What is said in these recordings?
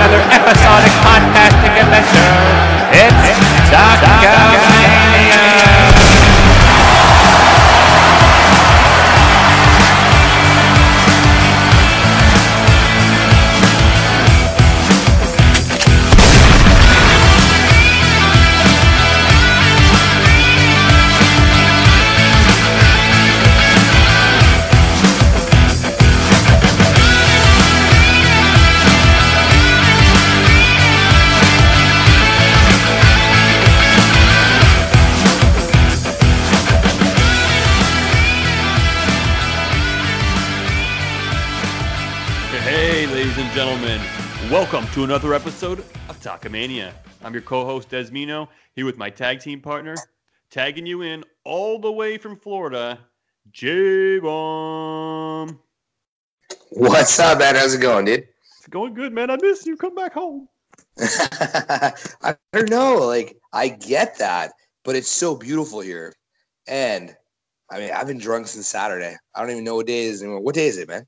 another episodic podcasting adventure. It's Talkamania. To another episode of Talkamania. I'm your co-host Desmino, here with my tag team partner, tagging you in all the way from Florida, J-Bomb. What's up, man? How's it going, dude? It's going good, man. I miss you. Come back home. I don't know. Like, I get that, but it's so beautiful here. And I mean, I've been drunk since Saturday. I don't even know what day it is anymore. What day is it, man?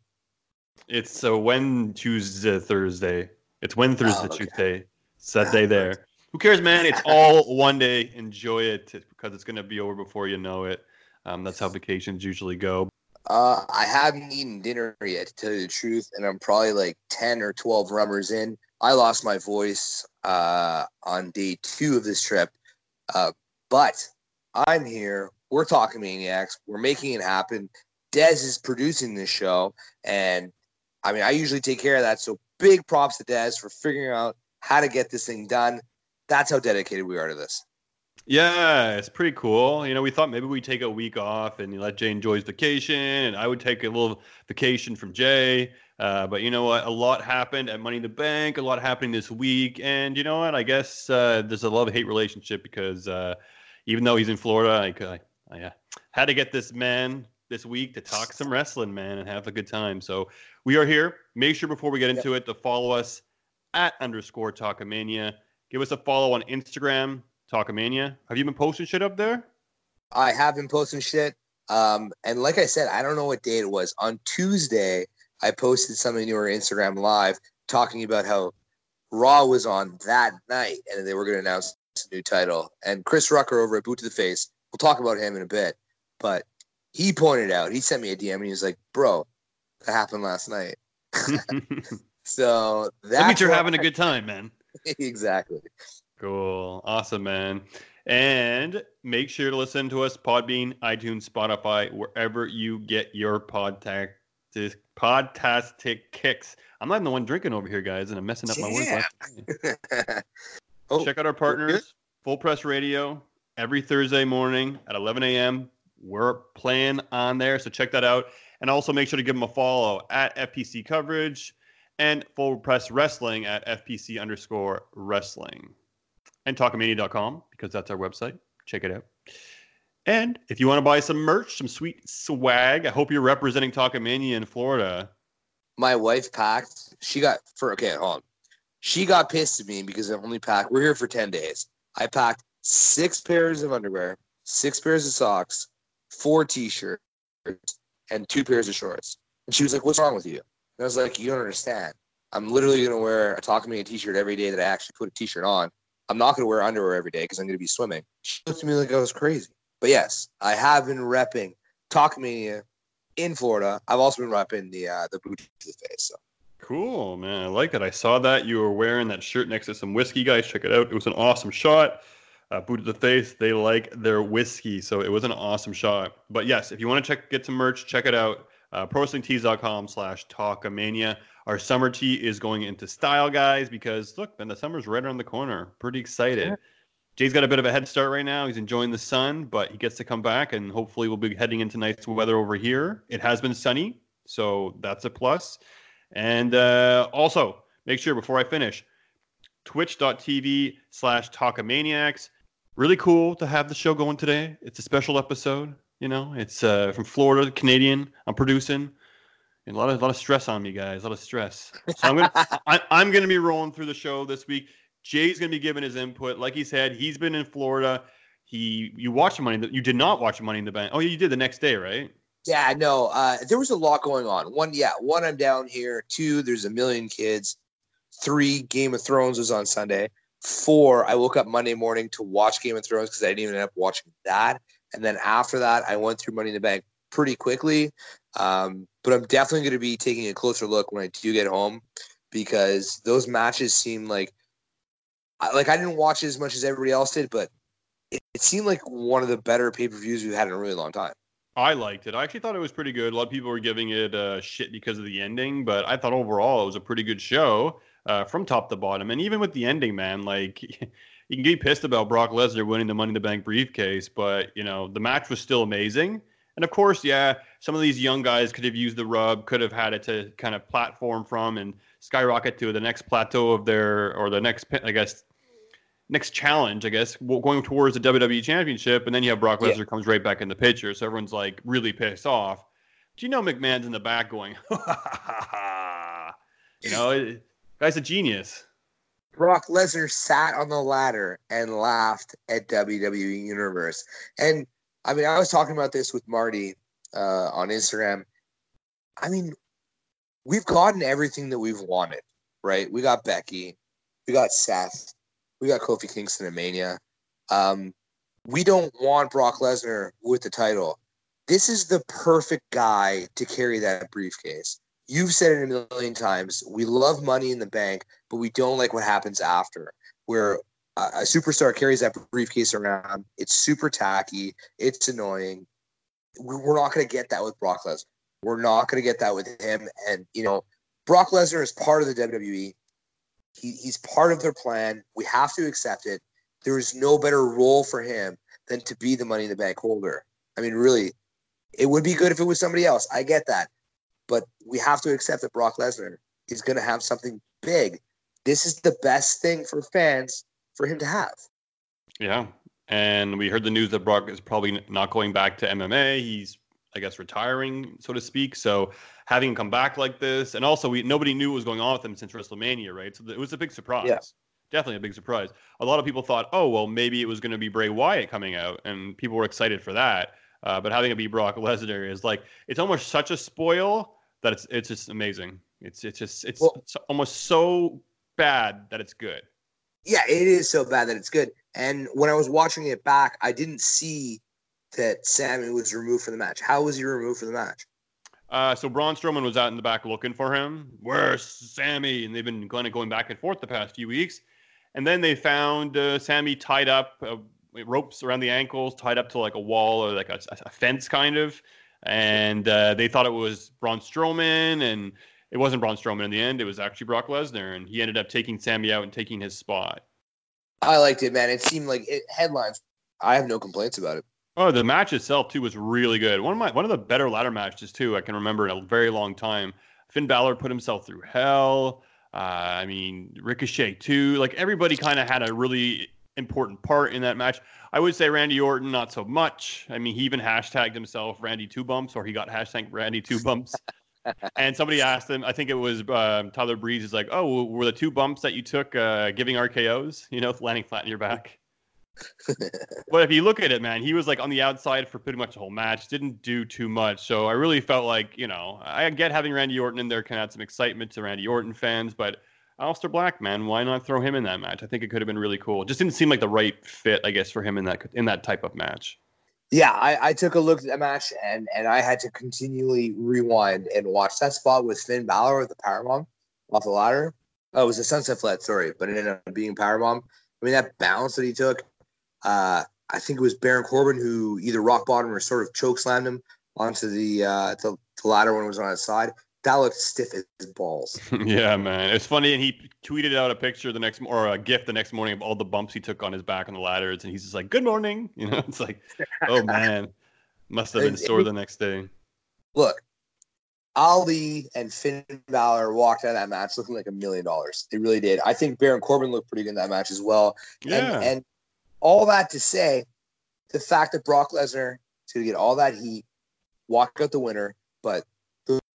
It's uh, when Tuesday, Thursday. It's when Thursday, okay. Tuesday. It's that day there. Who cares, man? It's all one day. Enjoy it because it's gonna be over before you know it. Um, that's how vacations usually go. Uh, I haven't eaten dinner yet, to tell you the truth, and I'm probably like 10 or 12 rummers in. I lost my voice uh, on day two of this trip, uh, but I'm here. We're talking maniacs. We're making it happen. Dez is producing this show, and I mean, I usually take care of that. So big props to Dez for figuring out how to get this thing done. That's how dedicated we are to this. Yeah, it's pretty cool. You know, we thought maybe we'd take a week off and let Jay enjoy his vacation, and I would take a little vacation from Jay. Uh, but you know what? A lot happened at Money in the Bank. A lot happening this week, and you know what? I guess uh, there's a love hate relationship because uh, even though he's in Florida, I, I, I had to get this man this week to talk some wrestling, man, and have a good time. So we are here. Make sure before we get into it to follow us at underscore Talkamania. Give us a follow on Instagram, Talkamania. Have you been posting shit up there? I have been posting shit. Um, and like I said, I don't know what day it was. On Tuesday, I posted something to our Instagram live talking about how Raw was on that night and they were going to announce a new title. And Chris Rucker over at Boot to the Face, we'll talk about him in a bit, but he pointed out, he sent me a DM and he was like, bro, that happened last night. So that means you're having a good time, man. exactly. Cool. Awesome, man. And make sure to listen to us Podbean, iTunes, Spotify, wherever you get your podcast podcastic kicks. I'm not even the one drinking over here, guys, and I'm messing up my words. Yeah. oh, Check out our partners, Full Press Radio, every Thursday morning at 11 a.m. We're playing on there, so check that out. And also make sure to give them a follow at FPC Coverage and Full Press Wrestling at FPC underscore wrestling. And talkamania.com because that's our website. Check it out. And if you want to buy some merch, some sweet swag, I hope you're representing Talkamania in Florida. my wife packed. She got for okay, hold on. She got pissed at me because I only packed. We're here for ten days. I packed six pairs of underwear, six pairs of socks, four t-shirts, and two pairs of shorts. And she was like, "What's wrong with you?" And I was like, "You don't understand. I'm literally gonna wear a Talk to Me a t-shirt every day that I actually put a t-shirt on. I'm not gonna wear underwear every day because I'm gonna be swimming." She looked at me like I was crazy. But yes, I have been repping Talkmania in Florida. I've also been repping the uh, the boot to the face. So Cool, man. I like it. I saw that you were wearing that shirt next to some whiskey, guys. Check it out. It was an awesome shot. Uh, boot to the face. They like their whiskey, so it was an awesome shot. But yes, if you want to check get some merch, check it out. Uh, ProWrestlingTees.com slash Talkamania. Our summer tee is going into style, guys, because look, man, the summer's right around the corner. Pretty excited. Yeah. Jay's got a bit of a head start right now. He's enjoying the sun, but he gets to come back, and hopefully, we'll be heading into nice weather over here. It has been sunny, so that's a plus. And uh, also, make sure before I finish, twitch.tv slash talkamaniacs. Really cool to have the show going today. It's a special episode. You know, it's uh, from Florida, the Canadian. I'm producing. And a lot of a lot of stress on me, guys. A lot of stress. So I'm gonna I, I'm gonna be rolling through the show this week. Jay's gonna be giving his input. Like he said, he's been in Florida. He you watched Money. You did not watch Money in the Bank. Oh, you did the next day, right? yeah, no, uh, there was a lot going on. One, yeah, one, I'm down here. Two, there's a million kids. Three, Game of Thrones was on Sunday. Four, I woke up Monday morning to watch Game of Thrones because I didn't even end up watching that. And then after that, I went through Money in the Bank pretty quickly. Um, but I'm definitely going to be taking a closer look when I do get home because those matches seem like like I didn't watch as much as everybody else did, but it, it seemed like one of the better pay per views we've had in a really long time. I liked it. I actually thought it was pretty good. A lot of people were giving it uh, shit because of the ending, but I thought overall it was a pretty good show uh, from top to bottom. And even with the ending, man, like you can get pissed about Brock Lesnar winning the Money in the Bank briefcase, but you know the match was still amazing. And of course, yeah, some of these young guys could have used the rub, could have had it to kind of platform from and skyrocket to the next plateau of their or the next, I guess, next challenge, I guess, going towards the WWE Championship. And then you have Brock Yeah. Lesnar comes right back in the picture, so everyone's like really pissed off. Do you know McMahon's in the back going, you know, it, guy's a genius. Brock Lesnar sat on the ladder and laughed at WWE Universe. And I mean, I was talking about this with Marty uh, on Instagram. I mean, we've gotten everything that we've wanted, right? We got Becky, we got Seth, we got Kofi Kingston and Mania. Um, we don't want Brock Lesnar with the title. This is the perfect guy to carry that briefcase. You've said it a million times. We love money in the bank, but we don't like what happens after. Where a superstar carries that briefcase around, it's super tacky, it's annoying. We- We're not going to get that with Brock Lesnar. We're not going to get that with him. And you know, Brock Lesnar is part of the WWE. He, he's part of their plan. We have to accept it. There is no better role for him than to be the Money in the Bank holder. I mean, really, it would be good if it was somebody else. I get that, but we have to accept that Brock Lesnar is going to have something big. This is the best thing for fans for him to have. Yeah. And we heard the news that Brock is probably not going back to MMA. He's, I guess, retiring, so to speak. So having him come back like this, and also we nobody knew what was going on with him since WrestleMania, right? So it was a big surprise. Yeah. Definitely a big surprise. A lot of people thought, oh well, maybe it was going to be Bray Wyatt coming out, and people were excited for that. Uh, but having it be Brock Lesnar is like it's almost such a spoil that it's it's just amazing. It's it's just it's, Well- it's almost so bad that it's good. Yeah, it is so bad that it's good. And when I was watching it back, I didn't see that Sami was removed from the match. How was he removed from the match? Uh, so Braun Strowman was out in the back looking for him. Where's Sami? And they've been kind of going back and forth the past few weeks. And then they found uh, Sami tied up, uh, ropes around the ankles, tied up to like a wall or like a, a fence kind of. And uh, they thought it was Braun Strowman, and it wasn't Braun Strowman in the end. It was actually Brock Lesnar, and he ended up taking Sami out and taking his spot. I liked it, man. It seemed like it, headlines. I have no complaints about it. Oh, the match itself too was really good. One of my one of the better ladder matches too. I can remember in a very long time. Finn Balor put himself through hell. Uh, I mean, Ricochet too. Like everybody kind of had a really important part in that match. I would say Randy Orton not so much. I mean, he even hashtagged himself Randy Two Bumps, or he got hashtag Randy Two Bumps. and somebody asked him, I think it was uh, Tyler Breeze, is like, "Oh, were the two bumps that you took uh, giving RKO's? You know, landing flat in your back." But if you look at it, man, he was like on the outside for pretty much the whole match. Didn't do too much. So I really felt like, you know, I get having Randy Orton in there can add some excitement to Randy Orton fans, but Aleister Black, man, why not throw him in that match? I think it could have been really cool. Just didn't seem like the right fit, I guess, for him in that in that type of match. Yeah, I, I took a look at that match and and I had to continually rewind and watch that spot with Finn Balor with the powerbomb off the ladder. Oh, it was a sunset flat, sorry, but it ended up being powerbomb. I mean that bounce that he took. Uh, I think it was Baron Corbin who either rock bottom or sort of choke slammed him onto the uh, the, the ladder when it was on his side. That looked stiff as balls. yeah, man, it's funny. And he tweeted out a picture the next or a gift the next morning of all the bumps he took on his back on the ladders, and he's just like, "Good morning," you know. It's like, oh man, must have been sore the next day. Look, Ali and Finn Balor walked out of that match looking like a million dollars. They really did. I think Baron Corbin looked pretty good in that match as well. Yeah, And, and all that to say, the fact that Brock Lesnar is going to get all that heat, walk out the winner, but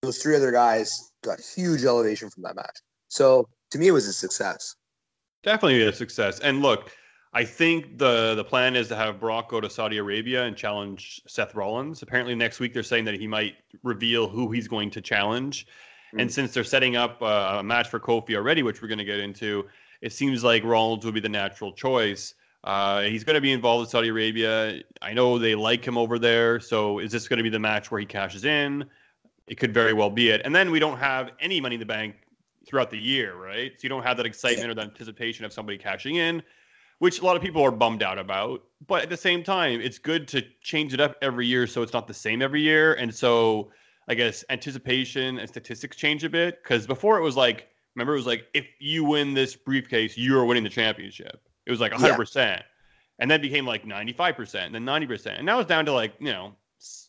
those, three other guys got huge elevation from that match. So to me, it was a success. Definitely a success. And look, I think the the plan is to have Brock go to Saudi Arabia and challenge Seth Rollins. Apparently next week they're saying that he might reveal who he's going to challenge. And since they're setting up uh, a match for Kofi already, which we're going to get into, it seems like Rollins would be the natural choice. Uh, he's going to be involved in Saudi Arabia. I know they like him over there. So is this going to be the match where he cashes in? It could very well be it. And then we don't have any money in the bank throughout the year, right? So you don't have that excitement or that anticipation of somebody cashing in, which a lot of people are bummed out about. But at the same time, it's good to change it up every year so it's not the same every year. And so I guess anticipation and statistics change a bit because before it was like, remember, it was like if you win this briefcase, you are winning the championship. It was like 100%. And then became like 95%, and then 90%. And now it's down to like, you know,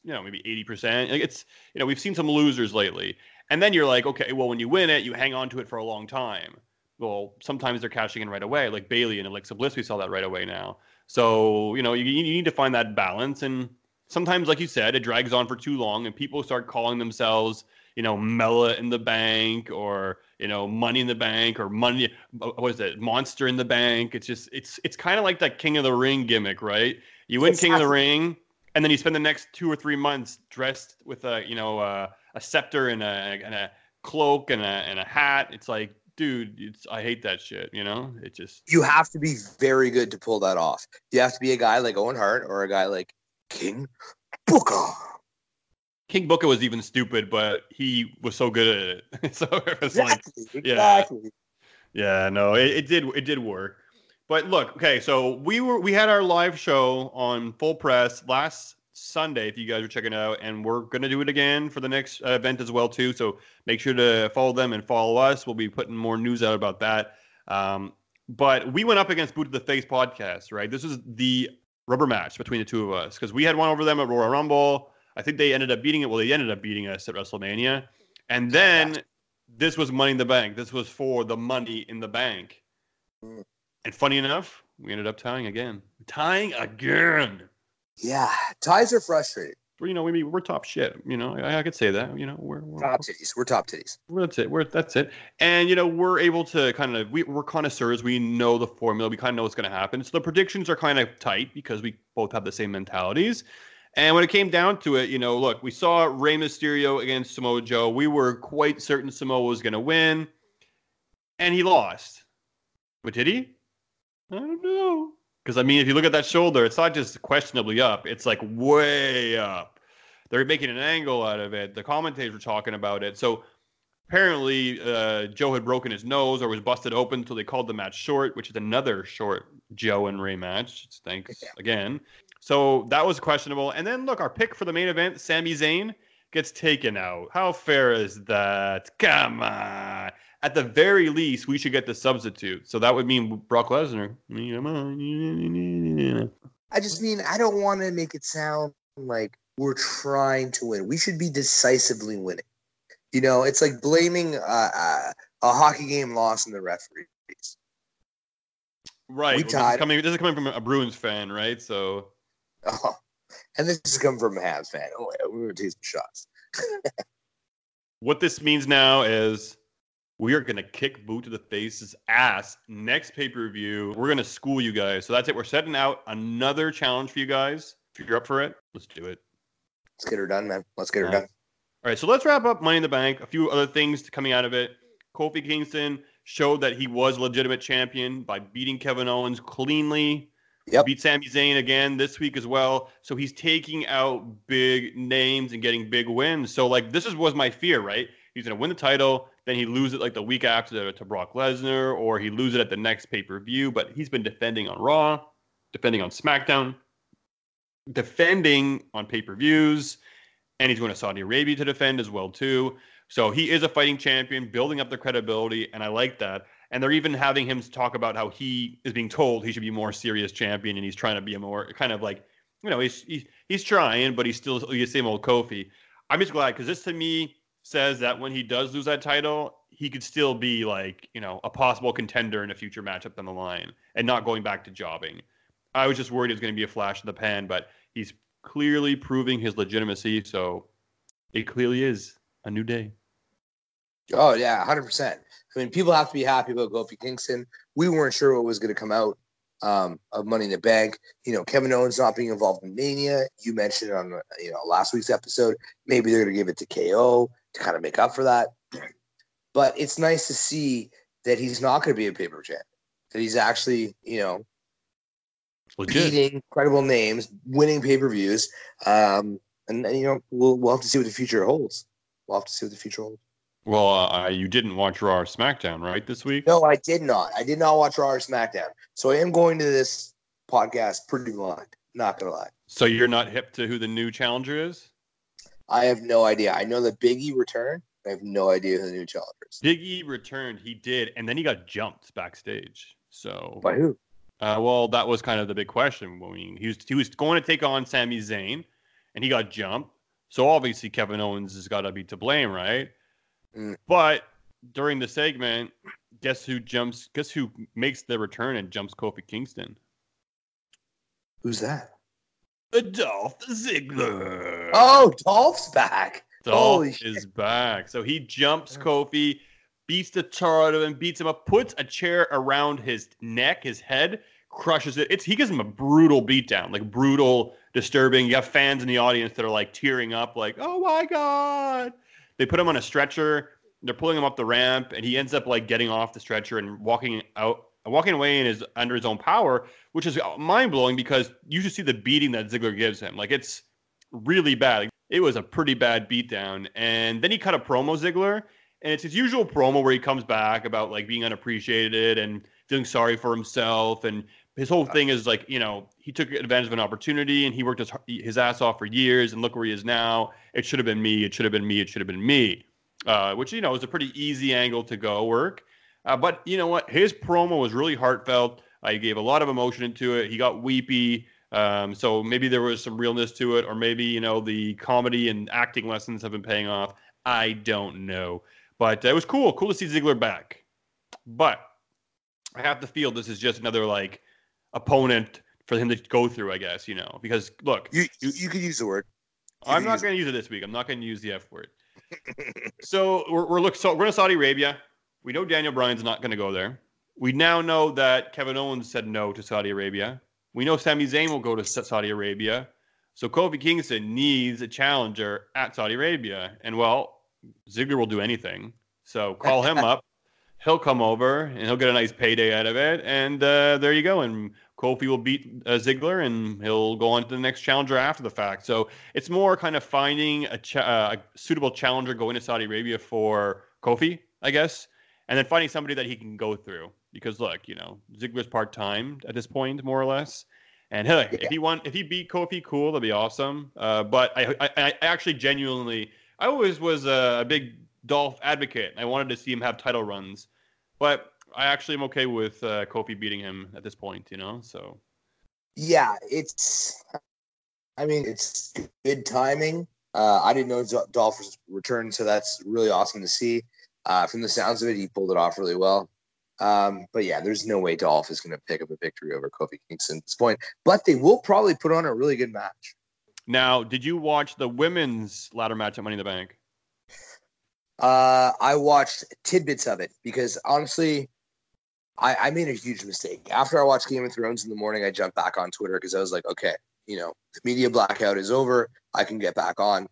you know, maybe 80%. Like it's, you know, we've seen some losers lately. And then you're like, okay, well, when you win it, you hang on to it for a long time. Well, sometimes they're cashing in right away, like Bayley and Alexa Bliss. We saw that right away now. So, you know, you, you need to find that balance. And sometimes, like you said, it drags on for too long and people start calling themselves, you know, Mela in the bank or, you know, money in the bank or money, uh, what is it, monster in the bank. It's just, it's, it's kind of like that King of the Ring gimmick, right? You win King of the Ring and then you spend the next two or three months dressed with a, you know, uh, a scepter and a, and a cloak and a, and a hat. It's like, dude, it's, I hate that shit, you know? It just, You have to be very good to pull that off. You have to be a guy like Owen Hart or a guy like King Booker. King Booker was even stupid, but he was so good at it. so it was like, yeah. Exactly. yeah, no, it, it did, it did work. But look, okay, so we were we had our live show on Full Press last Sunday. If you guys are checking it out, and we're gonna do it again for the next uh, event as well too. So make sure to follow them and follow us. We'll be putting more news out about that. Um, but we went up against Boot to the Face podcast, right? This is the rubber match between the two of us because we had one over them at Royal Rumble. I think they ended up beating it. Well, they ended up beating us at WrestleMania, and then this was Money in the Bank. This was for the Money in the Bank. And funny enough, we ended up tying again. Tying again. Yeah. Ties are frustrating. Well, you know, we we're top shit. You know, I, I could say that. You know, we're, we're Top titties. We're top titties. we're that's it. We're that's it. And you know, we're able to kind of we, we're connoisseurs. We know the formula. We kind of know what's going to happen. So the predictions are kind of tight because we both have the same mentalities. And when it came down to it, you know, look, we saw Rey Mysterio against Samoa Joe. We were quite certain Samoa was going to win, and he lost. But did he? I don't know. Because I mean, if you look at that shoulder, it's not just questionably up; it's like way up. They're making an angle out of it. The commentators were talking about it. So apparently, uh, Joe had broken his nose or was busted open, so they called the match short, which is another short Joe and Rey match. Thanks Yeah. again. So that was questionable. And then look, our pick for the main event, Sami Zayn, gets taken out. How fair is that? Come on. At the very least, we should get the substitute. So that would mean Brock Lesnar. I just mean I don't want to make it sound like we're trying to win. We should be decisively winning. You know, it's like blaming uh, uh, a hockey game loss on the referees. Right. We Well, this, is tied. coming, this is coming from a Bruins fan, right? So Oh, and this is coming from a Habs fan. Oh, yeah, we were taking some shots. what this means now is we are going to kick Boot to the Face's ass next pay per view. We're going to school you guys. So that's it. We're setting out another challenge for you guys. If you're up for it, let's do it. Let's get her done, man. Let's get her Nice. done. All right, so let's wrap up Money in the Bank. A few other things coming out of it. Kofi Kingston showed that he was a legitimate champion by beating Kevin Owens cleanly. Yep. Beat Sami Zayn again this week as well. So he's taking out big names and getting big wins. So like this is was my fear, right? He's gonna win the title, then he lose it like the week after to Brock Lesnar, or he lose it at the next pay per view. But he's been defending on Raw, defending on SmackDown, defending on pay per views and he's going to Saudi Arabia to defend as well too. So he is a fighting champion, building up the credibility, and I like that. And they're even having him talk about how he is being told he should be more serious champion, and he's trying to be a more kind of like, you know, he's he's, he's trying, but he's still the same old Kofi. I'm just glad because this to me says that when he does lose that title, he could still be like, you know, a possible contender in a future matchup down the line, and not going back to jobbing. I was just worried it was going to be a flash in the pan, but he's clearly proving his legitimacy. So it clearly is a new day. Oh yeah, hundred percent. I mean, people have to be happy about Kofi Kingston. We weren't sure what was going to come out um, of Money in the Bank. You know, Kevin Owens not being involved in Mania. You mentioned on you know last week's episode. Maybe they're going to give it to KO to kind of make up for that. But it's nice to see that he's not going to be a paper champ. That he's actually, you know, Legit. beating credible names, winning pay per views. Um, and, and, you know, we'll we'll have to see what the future holds. We'll have to see what the future holds. Well, uh, you didn't watch Raw or SmackDown, right, this week? No, I did not. I did not watch Raw or SmackDown. So I am going to this podcast pretty blind. Not gonna lie. So you're not hip to who the new challenger is? I have no idea. I know that Biggie returned. I have no idea who the new challenger is. Big E returned. He did, and then he got jumped backstage. So, By who? uh, well, that was kind of the big question. I mean, he was he was going to take on Sami Zayn, and he got jumped. So obviously Kevin Owens has got to be to blame, right? Mm. But during the segment, guess who jumps? Guess who makes the return and jumps Kofi Kingston? Who's that? Adolf Ziggler. Oh, Dolph's back. Dolph holy shit. is back. So he jumps Kofi, beats the tar out of him, beats him up, puts a chair around his neck, his head, crushes it. It's he gives him a brutal beatdown, like brutal, disturbing. You have fans in the audience that are like tearing up, like, oh my god. They put him on a stretcher. They're pulling him up the ramp, and he ends up like getting off the stretcher and walking out, walking away in his under his own power, which is mind blowing because you should see the beating that Ziggler gives him. Like it's really bad. It was a pretty bad beatdown. And then he cut a promo Ziggler, and it's his usual promo where he comes back about like being unappreciated and feeling sorry for himself. And his whole thing is like, you know, he took advantage of an opportunity and he worked his, his ass off for years, and look where he is now. It should have been me. It should have been me. It should have been me. Uh, which you know is a pretty easy angle to go work. Uh, but you know what? His promo was really heartfelt. Uh, he gave a lot of emotion into it. He got weepy. Um, so maybe there was some realness to it, or maybe you know the comedy and acting lessons have been paying off. I don't know, but uh, it was cool. Cool to see Ziggler back. But I have to feel this is just another like opponent for him to go through. I guess you know because look, You you, you could use the word. I'm not going to use it this week. I'm not going to use the F word. so we're, we're look. So we're going to Saudi Arabia. We know Daniel Bryan's not going to go there. We now know that Kevin Owens said no to Saudi Arabia. We know Sami Zayn will go to Saudi Arabia. So Kofi Kingston needs a challenger at Saudi Arabia. And well, Ziggler will do anything. So call him up. He'll come over and he'll get a nice payday out of it. And uh, there you go. And Kofi will beat uh, Ziggler and he'll go on to the next challenger after the fact. So it's more kind of finding a, cha- uh, a suitable challenger going to Saudi Arabia for Kofi, I guess, and then finding somebody that he can go through. Because look, you know, Ziggler's part time at this point, more or less. And hey, if he won, if he beat Kofi, cool, that'd be awesome. Uh, but I, I, I actually genuinely, I always was a, a big Dolph advocate. I wanted to see him have title runs, but I actually am okay with uh, Kofi beating him at this point. You know, so Yeah, it's. I mean, it's good timing. Uh, I didn't know Dolph was returned, so that's really awesome to see. Uh, from the sounds of it, he pulled it off really well. Um, but yeah, there's no way Dolph is going to pick up a victory over Kofi Kingston at this point. But they will probably put on a really good match. now, did you watch the women's ladder match at Money in the Bank? Uh, I watched tidbits of it because honestly, I, I made a huge mistake. After I watched Game of Thrones in the morning, I jumped back on Twitter because I was like, okay, you know, the media blackout is over. I can get back on.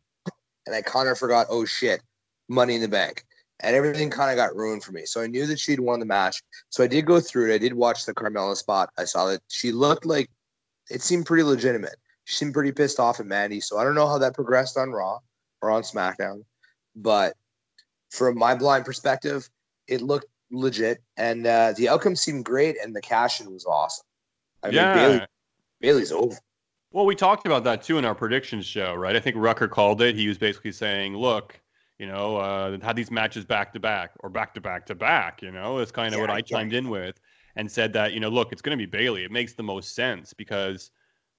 And I kind of forgot, oh shit, Money in the Bank. And everything kind of got ruined for me. So I knew that she'd won the match. So I did go through it. I did watch the Carmella spot. I saw that she looked like it seemed pretty legitimate. She seemed pretty pissed off at Mandy. So I don't know how that progressed on Raw or on SmackDown. But from my blind perspective, it looked legit, and uh, the outcome seemed great, and the cash in was awesome. I mean. Bayley, Bayley's over. Well, we talked about that too in our predictions show, right? I think Rucker called it. He was basically saying, look, you know, uh, had these matches back to back or back to back to back, you know, is kind of what Yeah, I yeah. chimed in with and said that, you know, look, it's going to be Bayley. It makes the most sense because,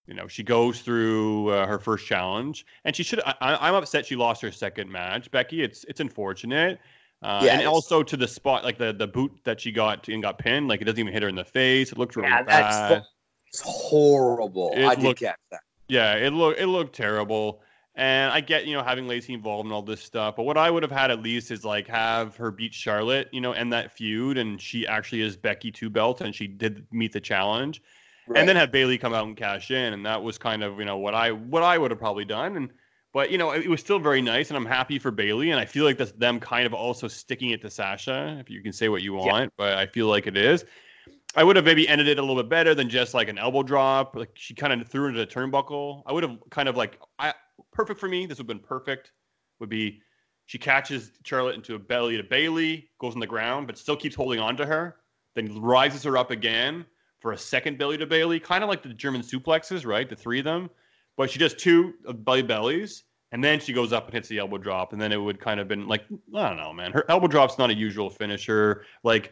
you know, she goes through uh, her first challenge and she should, I, I'm upset she lost her second match. Becky, it's, it's unfortunate. Uh, Yeah, and it's- also to the spot, like the, the boot that she got and got pinned, like it doesn't even hit her in the face. It looked really Yeah, that's bad. It's horrible. It I did looked- catch that. Yeah, it looked it looked terrible. And I get, you know, having Lacey involved in all this stuff, but what I would have had at least is like have her beat Charlotte, you know, end that feud, and she actually is Becky two belts, and she did meet the challenge, and then have Bayley come out and cash in, and that was kind of, you know, what I what I would have probably done, and But you know, it, it was still very nice, and I'm happy for Bayley. And I feel like that's them kind of also sticking it to Sasha, if you can say what you want. But I feel like it is. I would have maybe ended it a little bit better than just like an elbow drop. Like she kind of threw into the turnbuckle. I would have kind of like I perfect for me. This would have been perfect. Would be she catches Charlotte into a belly to belly, goes on the ground, but still keeps holding on to her. Then rises her up again for a second belly to belly, kind of like the German suplexes, right? The three of them. But she does two belly bellies, and then she goes up and hits the elbow drop, and then it would kind of been like I don't know, man. Her elbow drop's not a usual finisher. Like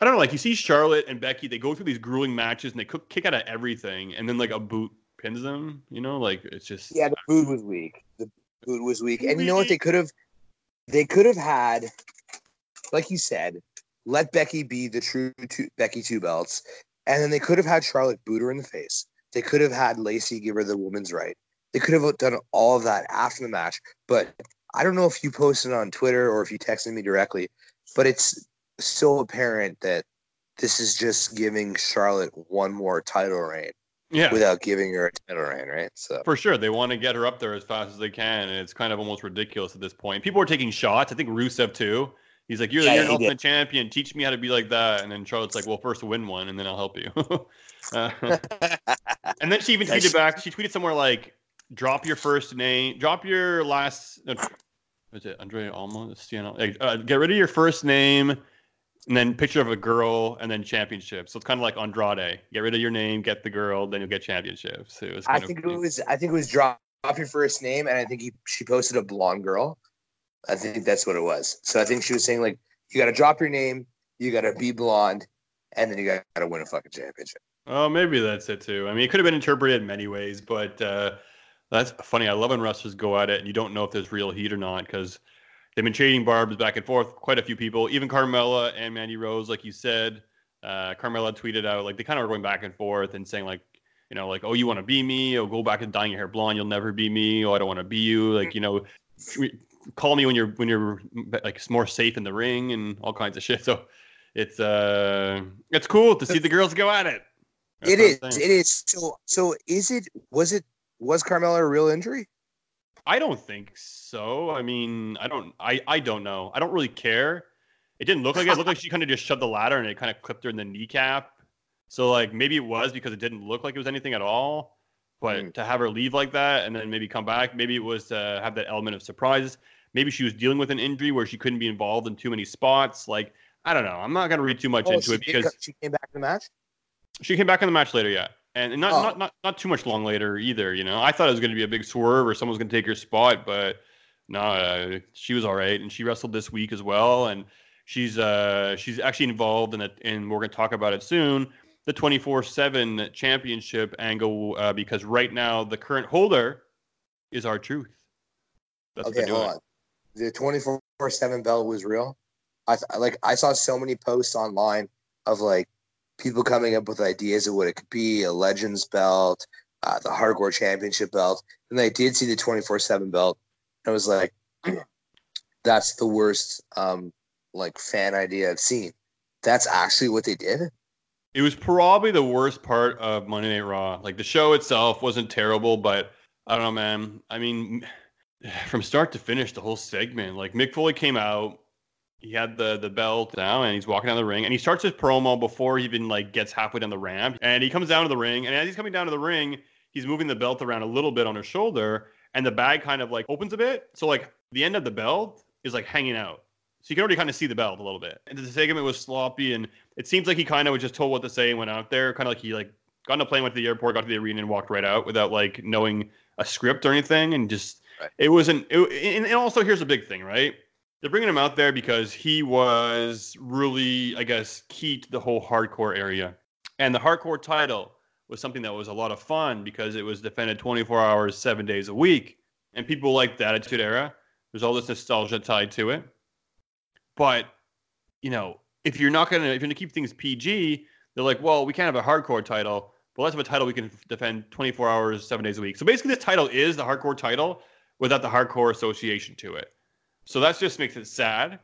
I don't know, like you see Charlotte and Becky, they go through these grueling matches and they cook, kick out of everything, and then like a boot pins them. You know, like it's just Yeah, the boot was weak. The boot was weak, and you know what? They could have, they could have had, like you said, let Becky be the true two, Becky two belts, and then they could have had Charlotte boot her in the face. They could have had Lacey give her the woman's right. They could have done all of that after the match. But I don't know if you posted on Twitter or if you texted me directly, but it's so apparent that this is just giving Charlotte one more title reign yeah. without giving her a title reign, right? So For sure, they want to get her up there as fast as they can, and it's kind of almost ridiculous at this point. People are taking shots. I think Rusev too. He's like, "You're, Yeah, you're an ultimate did. champion. Teach me how to be like that." And then Charlotte's like, "Well, first win one, and then I'll help you." Uh, and then she even That's- tweeted back. She tweeted somewhere like, "Drop your first name. Drop your last." No, was it Andre Alma? Like, uh, get rid of your first name, and then picture of a girl, and then championship. So it's kind of like Andrade. Get rid of your name, get the girl, then you'll get championships. It was. I think of, it was I think it was drop, drop your first name, and I think he, she posted a blonde girl. I think that's what it was. So I think she was saying like, you got to drop your name, you got to be blonde, and then you got to win a fucking championship. Oh, maybe that's it too. I mean, it could have been interpreted in many ways, but uh, that's funny. I love when wrestlers go at it and you don't know if there's real heat or not because they've been trading barbs back and forth. Quite a few people, even Carmella and Mandy Rose, like you said. Uh, Carmella tweeted out like they kind of were going back and forth and saying like, you know, like, oh, you want to be me? Oh, go back and dyeing your hair blonde. You'll never be me. Oh, I don't want to be you. Like, you know, call me when you're when you're like more safe in the ring and all kinds of shit. So it's uh it's cool to see the girls go at it. That's it what is. I'm saying. It is. So so is it? Was it? Was Carmella a real injury? I don't think so. I mean, I don't I I don't know. I don't really care. It didn't look like it. It looked like she kind of just shoved the ladder and it kind of clipped her in the kneecap. So like maybe it was because it didn't look like it was anything at all. But Mm. to have her leave like that and then maybe come back, maybe it was to have that element of surprise. Maybe she was dealing with an injury where she couldn't be involved in too many spots. Like I don't know. I'm not gonna read too much Oh, into it because she came back in the match. she came back in the match later, yeah, and, not, Oh. not not not too much long later either. You know, I thought it was going to be a big swerve or someone's going to take her spot, but no, uh, she was all right, and she wrestled this week as well, and she's uh she's actually involved in it, and we're going to talk about it soon. The 24/7 championship angle uh, because right now the current holder is R-Truth. That's what okay, they're hold doing. on. The twenty four seven belt was real. I th- like. I saw so many posts online of like people coming up with ideas of what it could be: a Legends belt, uh, the Hardcore Championship belt. And I did see the twenty four seven belt. I was like, that's the worst um like fan idea I've seen. That's actually what they did. It was probably the worst part of Monday Night Raw. Like the show itself wasn't terrible, but I don't know, man. I mean, from start to finish, the whole segment, like Mick Foley came out, he had the the belt down, and he's walking down the ring, and he starts his promo before he even like gets halfway down the ramp, and he comes down to the ring, and as he's coming down to the ring, he's moving the belt around a little bit on his shoulder, and the bag kind of like opens a bit, so like the end of the belt is like hanging out. So you can already kind of see the belt a little bit. And the segment was sloppy, and it seems like he kind of was just told what to say and went out there. Kind of like he like got on a plane, went to the airport, got to the arena, and walked right out without like knowing a script or anything. And just Right. it wasn't. It, and, and also here's a big thing, right? They're bringing him out there because he was really, I guess, key to the whole hardcore area. And the hardcore title was something that was a lot of fun because it was defended 24 hours, seven days a week. And people liked the Attitude Era. There's all this nostalgia tied to it. But, you know, if you're not going to, if you're going to keep things PG, they're like, well, we can't have a hardcore title, but let's have a title we can defend 24 hours, seven days a week. So basically, this title is the hardcore title without the hardcore association to it. So that just makes it sad.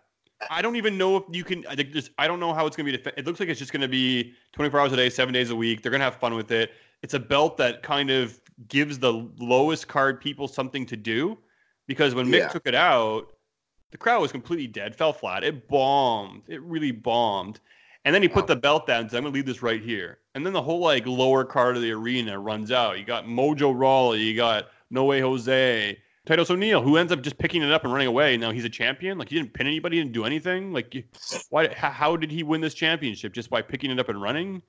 I don't even know if you can. I think just I don't know how it's gonna be. Def- it looks like it's just gonna be 24 hours a day, seven days a week. They're gonna have fun with it. It's a belt that kind of gives the lowest card people something to do. because when Mick Yeah. took it out, the crowd was completely dead, fell flat. It bombed. It really bombed. And then he put the belt down and said, I'm gonna leave this right here. And then the whole like lower card of the arena runs out. You got Mojo Rawley, you got No Way Jose, Titus O'Neil, who ends up just picking it up and running away. Now he's a champion. Like he didn't pin anybody, he didn't do anything. Like why? How did he win this championship? Just by picking it up and running?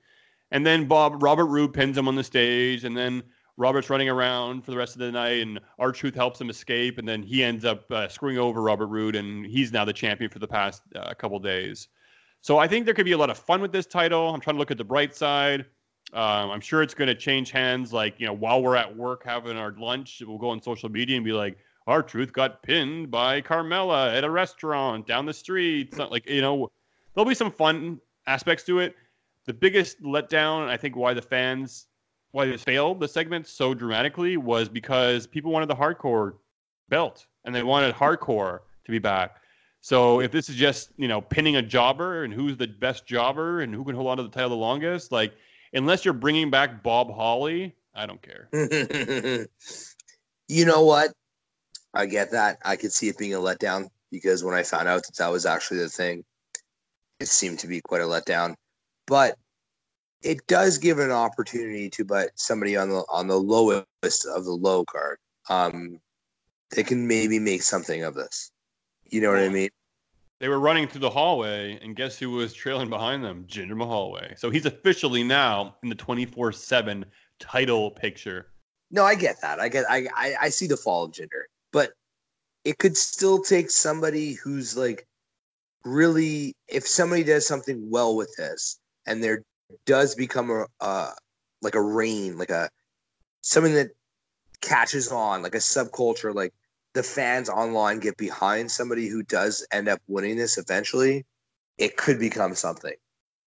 And then Bob Robert Roode pins him on the stage, and then Robert's running around for the rest of the night, and R-Truth helps him escape, and then he ends up uh, screwing over Robert Roode, and he's now the champion for the past uh, couple days. So I think there could be a lot of fun with this title. I'm trying to look at the bright side. Um, I'm sure it's going to change hands. Like you know, while we're at work having our lunch, we'll go on social media and be like, "R-Truth got pinned by Carmella at a restaurant down the street." Like you know, there'll be some fun aspects to it. The biggest letdown, I think, why the fans why this failed the segment so dramatically was because people wanted the hardcore belt and they wanted hardcore to be back. So if this is just you know pinning a jobber and who's the best jobber and who can hold on to the title the longest, like unless you're bringing back Bob Holly, I don't care. you know what? I get that. I could see it being a letdown because when I found out that that was actually the thing, it seemed to be quite a letdown. But it does give an opportunity to but somebody on the on the lowest of the low card. Um, they can maybe make something of this. You know what I mean? They were running through the hallway, and guess who was trailing behind them? Jinder Mahal. So he's officially now in the 24 7 title picture. No, I get that. I get. I, I I see the fall of Jinder, but it could still take somebody who's like really. If somebody does something well with this, and there does become a uh, like a rain, like a something that catches on, like a subculture, like the fans online get behind somebody who does end up winning this eventually, it could become something.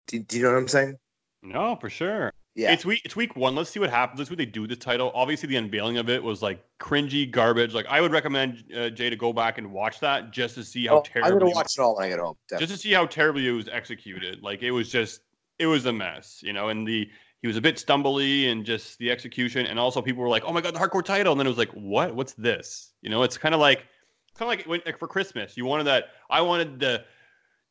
Do, do you know what I'm saying? No, for sure. Yeah. It's week it's week one. Let's see what happens. Let's see what they do with the title. Obviously, the unveiling of it was like cringy garbage. Like I would recommend uh, Jay to go back and watch that just to see how Oh, I'm gonna watch it all when I get home. just to see how terribly it was executed. Like it was just it was a mess, you know. And the he was a bit stumbly and just the execution, and also people were like, "Oh my god, the hardcore title!" And then it was like, "What? What's this?" You know, it's kind of like kind of like, when, like for Christmas, you wanted that. I wanted the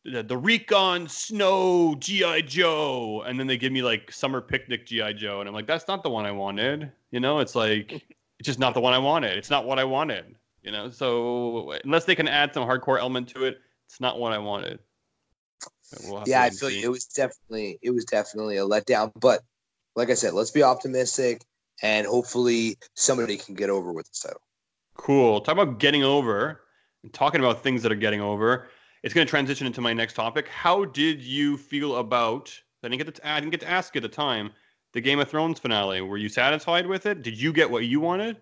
the, the Recon Snow GI Joe, and then they give me like Summer Picnic GI Joe, and I'm like, that's not the one I wanted. You know, it's like it's just not the one I wanted. It's not what I wanted. You know, so unless they can add some hardcore element to it, it's not what I wanted. We'll yeah, I feel see. it was definitely it was definitely a letdown. But like I said, let's be optimistic and hopefully somebody can get over with this title. Cool. Talk about getting over and talking about things that are getting over. It's going to transition into my next topic. How did you feel about? I didn't get to. I didn't get to ask you at the time. The Game of Thrones finale. Were you satisfied with it? Did you get what you wanted?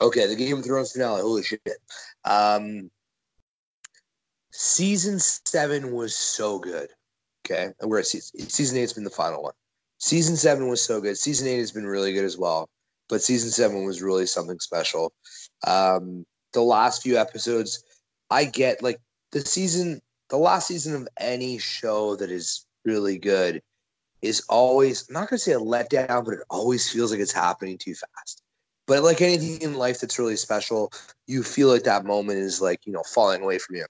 Okay, the Game of Thrones finale. Holy shit. Um season seven was so good. Okay. And we're at season season eight's been the final one. Season seven was so good. Season eight has been really good as well. But season seven was really something special. Um the last few episodes, I get like the season the last season of any show that is really good is always I'm not gonna say a letdown, but it always feels like it's happening too fast. But like anything in life that's really special, you feel like that moment is like, you know, falling away from you.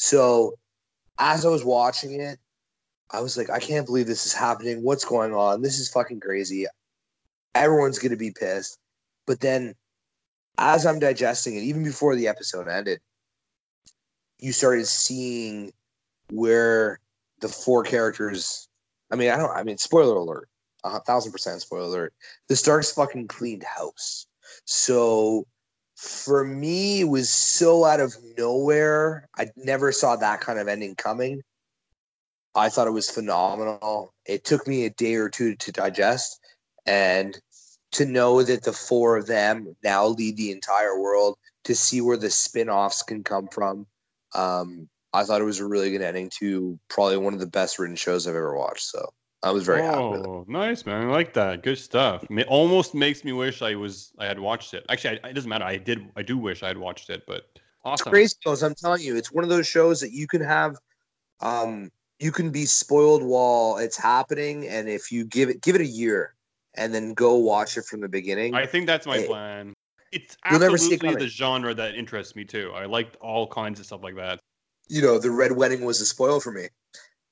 So as I was watching it, I was like, I can't believe this is happening. What's going on? This is fucking crazy. Everyone's gonna be pissed. But then as I'm digesting it, even before the episode ended, you started seeing where the four characters I mean, I don't I mean spoiler alert. A thousand percent spoiler alert. The Starks fucking cleaned house. So for me, it was so out of nowhere. I never saw that kind of ending coming. I thought it was phenomenal. It took me a day or two to digest and to know that the four of them now lead the entire world, to see where the spin-offs can come from. Um, I thought it was a really good ending to probably one of the best written shows I've ever watched. So I was very happy. Oh, nice man! I like that. Good stuff. It almost makes me wish I was. I had watched it. Actually, I, it doesn't matter. I did. I do wish I had watched it. But awesome. It's awesome. crazy shows. I'm telling you, it's one of those shows that you can have. Um, you can be spoiled while it's happening, and if you give it give it a year, and then go watch it from the beginning. I think that's my It- plan. it's You'll never see it absolutely the genre that interests me too. I liked all kinds of stuff like that. you know, the red wedding was a spoil for me.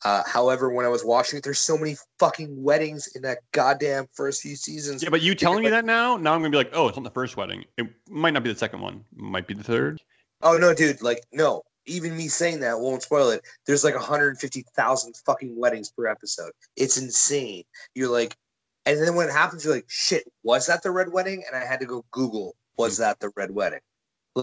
Uh, however, when I was watching it, there's so many fucking weddings in that goddamn first few seasons. Yeah, but you telling me that now, now I'm gonna be like, oh, it's not the first wedding. It might not be the second one. It might be the third. Oh no, dude! Like, no. Even me saying that won't spoil it. There's like 150,000 fucking weddings per episode. It's insane. You're like, and then when it happens, you're like, shit, was that the red wedding? And I had to go Google, was that the red wedding?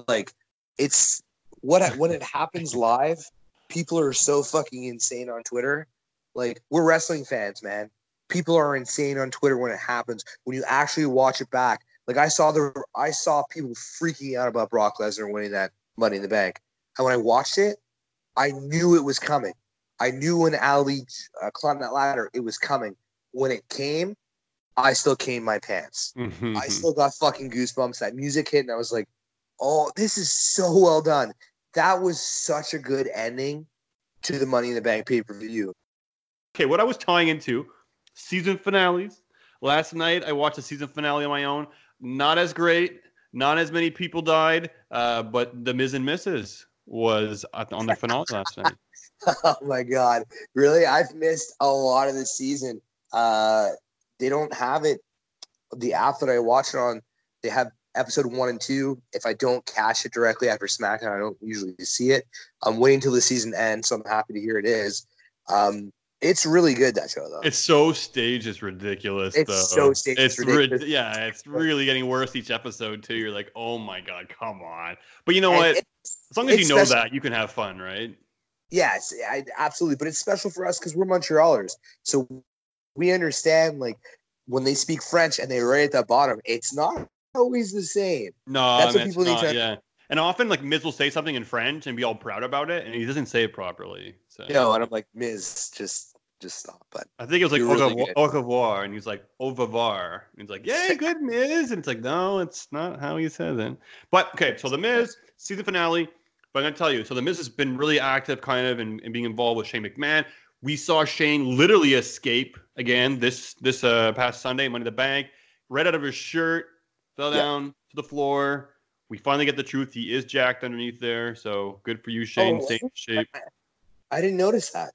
Like, it's what when it happens live, people are so fucking insane on Twitter. Like, we're wrestling fans, man. People are insane on Twitter when it happens. When you actually watch it back, like I saw the I saw people freaking out about Brock Lesnar winning that Money in the Bank. And when I watched it, I knew it was coming. I knew when Ali uh, climbed that ladder, it was coming. When it came, I still came my pants. Mm-hmm. I still got fucking goosebumps. That music hit, and I was like, "Oh, this is so well done." That was such a good ending to the Money in the Bank pay per view. Okay, what I was tying into season finales. Last night I watched a season finale on my own. Not as great. Not as many people died. Uh, but the Miz and Mrs. was on the finale last night. oh my god, really? I've missed a lot of the season. Uh, they don't have it. The app that I watch it on, they have episode one and two. If I don't cash it directly after SmackDown, I don't usually see it. I'm waiting till the season ends, so I'm happy to hear it is. Um, it's really good that show though. It's so staged. It's ridiculous. It's though. so staged, It's it's rid- ridiculous. yeah. It's really getting worse each episode too. You're like, oh my god, come on. But you know And what? As long as you know special- that, you can have fun, right? Yes, I, absolutely. But it's special for us because we're Montrealers. So we understand like when they speak French and they write at the bottom, it's not always the same. No, That's what man, it's people need not, to- Yeah. And often, like Miz will say something in French and be all proud about it, and he doesn't say it properly. So know, and I'm like, Miz, just just stop. But I think it was like au, really revoir, au revoir, and he's like au revoir. And he's like, "Yeah, good Miz," and it's like, no, it's not how he says it. But okay, so the Miz season finale. But I'm gonna tell you, so the Miz has been really active, kind of, in, in being involved with Shane McMahon. We saw Shane literally escape again this this uh, past Sunday, Money in the Bank, right out of his shirt, fell Yeah. down to the floor. We finally get the truth. He is jacked underneath there, so good for you, Shane. Oh, Stay in shape. I didn't notice that.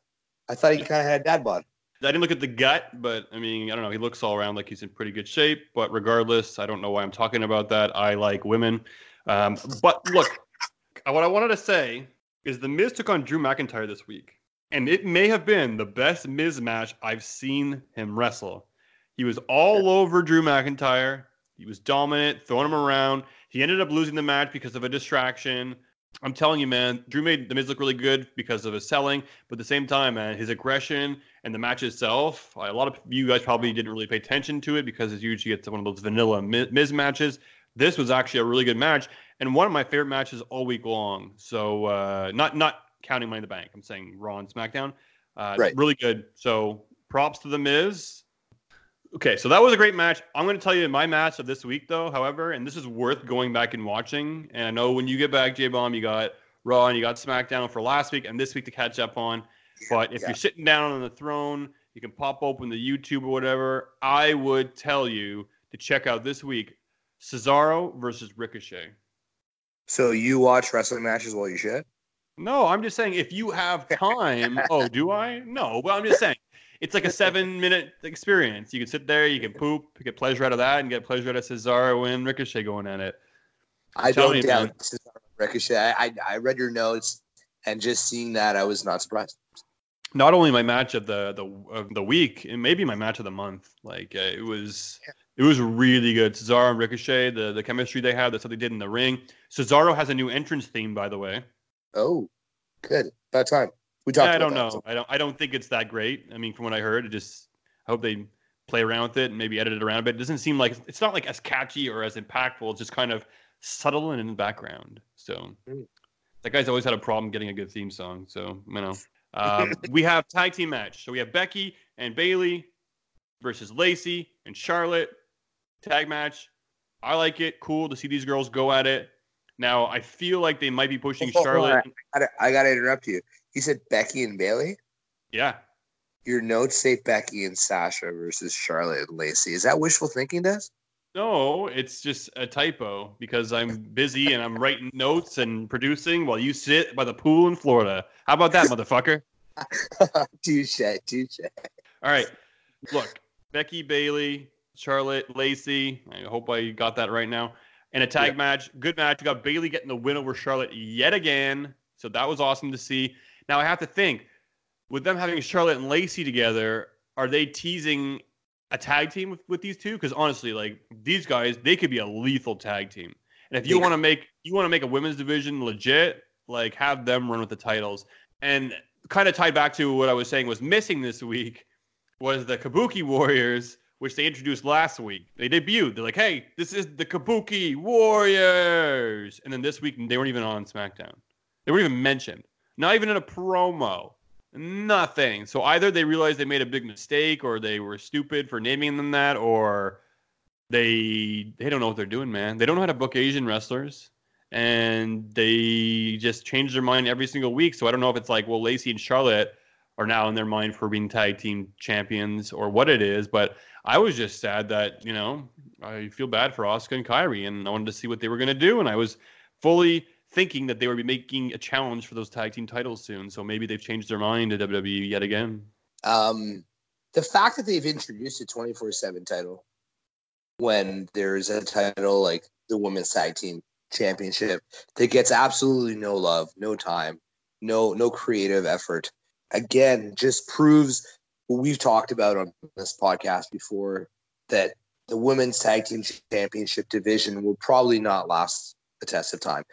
I thought he kind of had a dad bod. I didn't look at the gut, but I mean, I don't know. He looks all around like he's in pretty good shape. But regardless, I don't know why I'm talking about that. I like women. Um, but look, what I wanted to say is the Miz took on Drew McIntyre this week, and it may have been the best Miz match I've seen him wrestle. He was all over Drew McIntyre. He was dominant, throwing him around. He ended up losing the match because of a distraction. I'm telling you, man, Drew made the Miz look really good because of his selling, but at the same time, man, his aggression and the match itself. A lot of you guys probably didn't really pay attention to it because it's usually it's one of those vanilla Miz matches. This was actually a really good match and one of my favorite matches all week long. So uh, not not counting Money in the Bank. I'm saying Raw and SmackDown. Uh, Right. Really good. So props to the Miz. Okay, so that was a great match. I'm going to tell you my match of this week, though. However, and this is worth going back and watching. And I know when you get back, J Bomb, you got Raw and you got SmackDown for last week and this week to catch up on. But if Yeah. you're sitting down on the throne, you can pop open the YouTube or whatever. I would tell you to check out this week Cesaro versus Ricochet. So you watch wrestling matches while you shit? No, I'm just saying if you have time. oh, do I? No, but I'm just saying it's like a seven minute experience. You can sit there, you can poop, get pleasure out of that, and get pleasure out of Cesaro and Ricochet going at it. I Tell don't me, doubt man. Cesaro Ricochet. I, I I read your notes and just seeing that, I was not surprised. Not only my match of the the of the week, and maybe my match of the month. Like uh, it was, it was really good. Cesaro and Ricochet, the the chemistry they have, that's what they did in the ring. Cesaro has a new entrance theme, by the way. Oh, good. About time. We talked. Yeah, I don't know. I don't. I don't think it's that great. I mean, from what I heard, it just. I hope they play around with it and maybe edit it around a bit. It doesn't seem like it's not like as catchy or as impactful. It's just kind of subtle and in the background. So Mm. that guy's always had a problem getting a good theme song. So you know, um, we have tag team match. So we have Becky and Bayley versus Lacey and Charlotte tag match. I like it. Cool to see these girls go at it. Now I feel like they might be pushing hold Charlotte. I I gotta interrupt you. You said Becky and Bayley. Yeah. Your notes say Becky and Sasha versus Charlotte and Lacey. Is that wishful thinking, Des? No, it's just a typo because I'm busy and I'm writing notes and producing while you sit by the pool in Florida. How about that, motherfucker? touche, touche. All right. Look, Becky Bayley, Charlotte Lacey. I hope I got that right now. And a tag Yeah. match, good match. You got Bayley getting the win over Charlotte yet again. So that was awesome to see. Now I have to think, with them having Charlotte and Lacey together, are they teasing a tag team with, with these two? Because honestly, like these guys, they could be a lethal tag team. And if you They want to make you want to make a women's division legit, like have them run with the titles. And kind of tied back to what I was saying was missing this week was the Kabuki Warriors, which they introduced last week. They debuted. They're like, hey, this is the Kabuki Warriors. And then this week, they weren't even on SmackDown. They weren't even mentioned. Not even in a promo. Nothing. So either they realized they made a big mistake or they were stupid for naming them that or they they don't know what they're doing, man. They don't know how to book Asian wrestlers. And they just change their mind every single week. So I don't know if it's like, well, Lacey and Charlotte are now in their mind for being tag team champions or what it is. But I was just sad that, you know, I feel bad for Asuka and Kairi and I wanted to see what they were going to do. And I was fully thinking that they would be making a challenge for those tag team titles soon. So maybe they've changed their mind to WWE yet again. Um, the fact that they've introduced a 24 7 title when there's a title like the women's tag team championship that gets absolutely no love, no time, no no creative effort. Again, just proves what we've talked about on this podcast before that the women's tag team championship division will probably not last the test of time.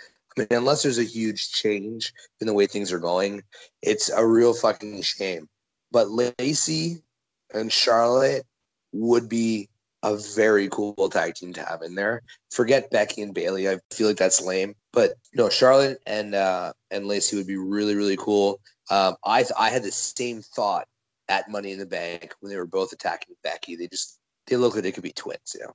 Unless there's a huge change in the way things are going, it's a real fucking shame. But Lacey and Charlotte would be a very cool tag team to have in there. Forget Becky and Bayley. I feel like that's lame. But no, Charlotte and uh, and Lacey would be really really cool. Um, I I had the same thought at Money in the Bank when they were both attacking Becky. They just they look like they could be twins. You know.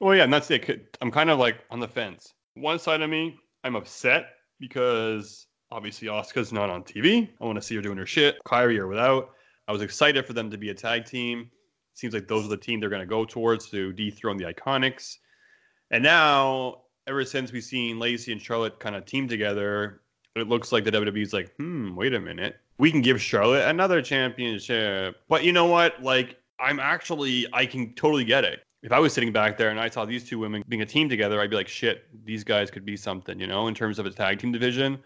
Well, yeah, and that's it. I'm kind of like on the fence. One side of me, I'm upset because obviously Asuka's not on TV. I want to see her doing her shit, Kairi or without. I was excited for them to be a tag team. Seems like those are the team they're going to go towards to dethrone the Iconics. And now, ever since we've seen Lacey and Charlotte kind of team together, it looks like the WWE's like, hmm, wait a minute. We can give Charlotte another championship. But you know what? Like, I'm actually, I can totally get it. If I was sitting back there and I saw these two women being a team together, I'd be like, shit, these guys could be something, you know, in terms of a tag team division.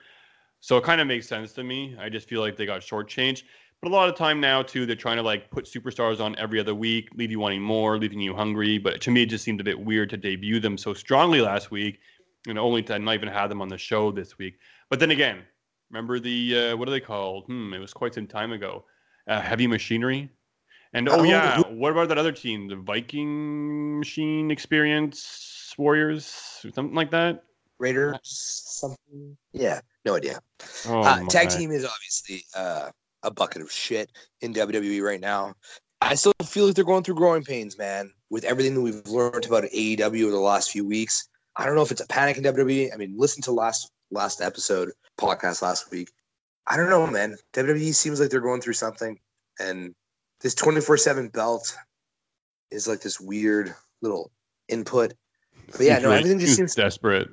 So it kind of makes sense to me. I just feel like they got shortchanged. But a lot of time now, too, they're trying to like put superstars on every other week, leave you wanting more, leaving you hungry. But to me, it just seemed a bit weird to debut them so strongly last week and only to not even have them on the show this week. But then again, remember the, uh, what are they called? Hmm, it was quite some time ago. Uh, heavy Machinery. And oh, Oh, yeah, who- what about that other team, the Viking Machine Experience Warriors, something like that? Raiders something. Yeah, no idea. Oh, uh, tag team is obviously uh, a bucket of shit in WWE right now. I still feel like they're going through growing pains, man. With everything that we've learned about AEW over the last few weeks, I don't know if it's a panic in WWE. I mean, listen to last last episode podcast last week. I don't know, man. WWE seems like they're going through something, and this twenty four seven belt is like this weird little input. But yeah, no, everything just seems desperate.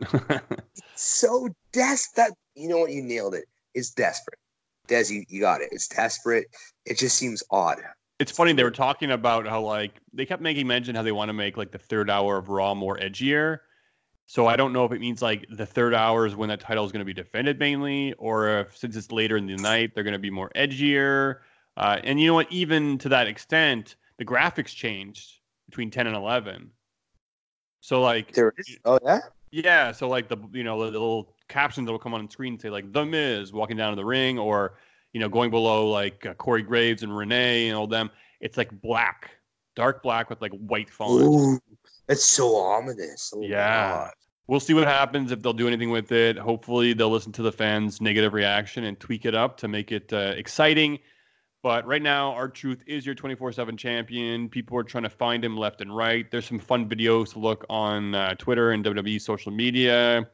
so desperate. That you know what you nailed it. It's desperate. Des, you, you got it. It's desperate. It just seems odd. it's funny they were talking about how like they kept making mention how they want to make like the third hour of Raw more edgier. So I don't know if it means like the third hour is when that title is going to be defended mainly, or if since it's later in the night they're going to be more edgier. Uh, and you know what? Even to that extent, the graphics changed between ten and eleven. So like There is. Oh yeah. yeah, so like the you know the, the little captions that will come on screen say like the Miz walking down to the ring, or you know going below like uh, Corey Graves and Renee and all them. It's like black, dark black with like white font. Ooh, that's so ominous. Oh, Yeah. We'll see what happens if they'll do anything with it. Hopefully they'll listen to the fans' negative reaction and tweak it up to make it uh, exciting. But right now, R-Truth is your 24/7 champion. People are trying to find him left and right. There's some fun videos to look on uh, Twitter and WWE social media.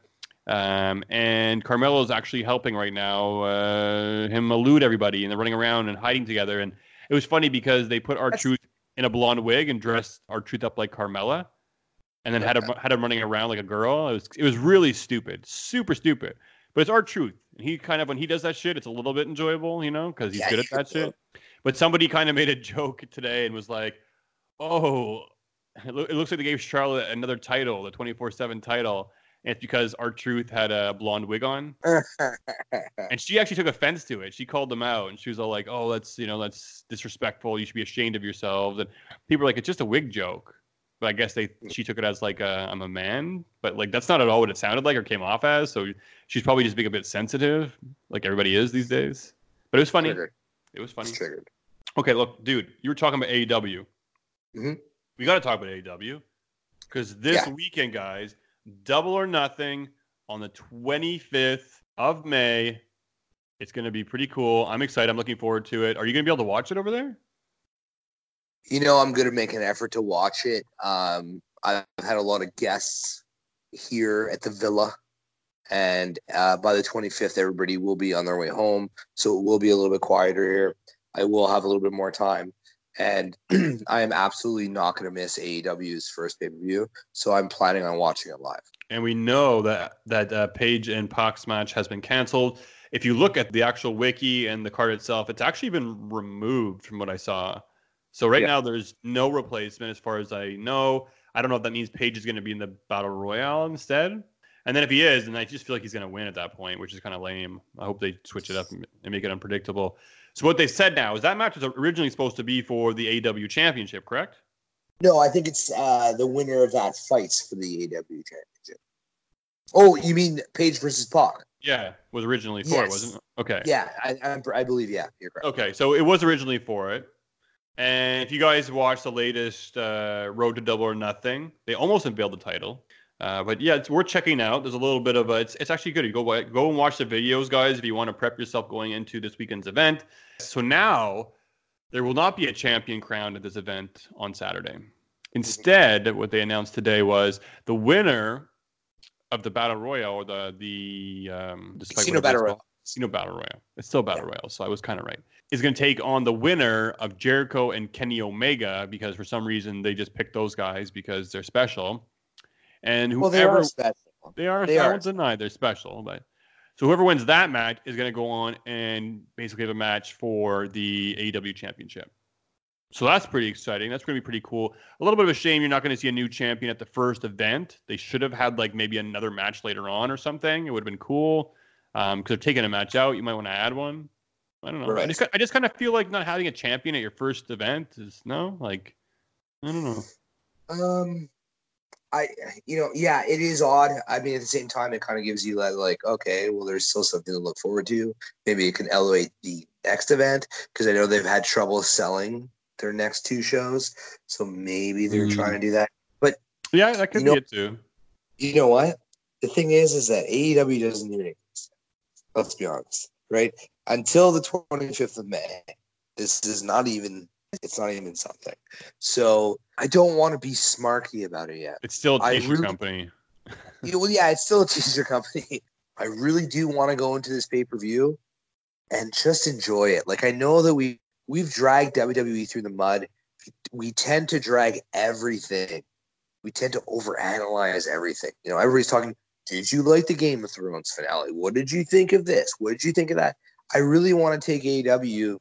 Um, and Carmella's actually helping right now uh, him elude everybody, and they're running around and hiding together. And it was funny because they put R-Truth in a blonde wig and dressed R-Truth up like Carmella. and then had him had him running around like a girl. It was it was really stupid, super stupid. But it's R-Truth. And he kind of when he does that shit, it's a little bit enjoyable, you know, because he's Yeah, good at that shit. But somebody kind of made a joke today and was like, "Oh, it, loo- it looks like they gave Charlotte another title, the twenty four seven title." And it's because R-Truth had a blonde wig on, and she actually took offense to it. She called them out, and she was all like, "Oh, that's you know that's disrespectful. You should be ashamed of yourselves." And people were like, "It's just a wig joke." But I guess they she took it as like uh, I'm a man, but like that's not at all what it sounded like or came off as. So she's probably just being a bit sensitive, like everybody is these days. But it was funny. Triggered. It was funny. It's triggered. Okay, look, dude, you were talking about AEW. Mhm. We got to talk about AEW because this Yeah. weekend, guys, Double or Nothing on the 25th of May. It's going to be pretty cool. I'm excited. I'm looking forward to it. Are you going to be able to watch it over there? You know, I'm going to make an effort to watch it. Um, I've had a lot of guests here at the villa, and uh, by the 25th, everybody will be on their way home, so it will be a little bit quieter here. I will have a little bit more time, and I am absolutely not going to miss AEW's first pay per view. So I'm planning on watching it live. And we know that that uh, Page and Pac's match has been canceled. If you look at the actual wiki and the card itself, it's actually been removed from what I saw. So right Yeah. now there's no replacement as far as I know. I don't know if that means Page is going to be in the battle royale instead. And then if he is, then I just feel like he's going to win at that point, which is kind of lame. I hope they switch it up and make it unpredictable. So what they said now is that match was originally supposed to be for the AEW Championship, correct? No, I think it's uh, the winner of that fights for the AEW championship. Oh, you mean Page versus Pac? Yeah, was originally for it, wasn't it? Okay. Yeah, I, I, I believe. Yeah, you're correct. Okay, so it was originally for it. And if you guys watch the latest uh, Road to Double or Nothing, they almost unveiled the title. Uh, but yeah, it's worth checking out. There's a little bit of a, it's, it's actually good. You go go and watch the videos, guys, if you want to prep yourself going into this weekend's event. So now there will not be a champion crowned at this event on Saturday. Instead, what they announced today was the winner of the battle royale or the the um, Casino Battle it's Royale. Casino Battle Royale. It's still Battle Royale, so I was kind of right. Is going to take on the winner of Jericho and Kenny Omega because for some reason they just picked those guys because they're special. And whoever Well, they are special. they are, They I won't deny they're special, but so whoever wins that match is going to go on and basically have a match for the AEW championship. So that's pretty exciting. That's going to be pretty cool. A little bit of a shame you're not going to see a new champion at the first event. They should have had like maybe another match later on or something. It would have been cool um, because they're taking a match out. You might want to add one. I don't know. I just I just kind of feel like not having a champion at your first event is no like I don't know. Um, I you know yeah, it is odd. I mean, at the same time, it kind of gives you that like, okay, well, there's still something to look forward to. Maybe it can elevate the next event because I know they've had trouble selling their next two shows, so maybe they're Mm. trying to do that. But yeah, that could You know- be it too. You know what? The thing is, is that AEW doesn't even exist. Let's be honest, right? Until the 25th of May, this is not even. It's not even something. So I don't want to be smarky about it yet. It's still a t-shirt really- company. Yeah, well, yeah, it's still a teaser company. I really do want to go into this pay per view and just enjoy it. Like I know that we we've dragged WWE through the mud. We tend to drag everything. We tend to overanalyze everything. You know, everybody's talking. Did you like the Game of Thrones finale? What did you think of this? What did you think of that? I really want to take AEW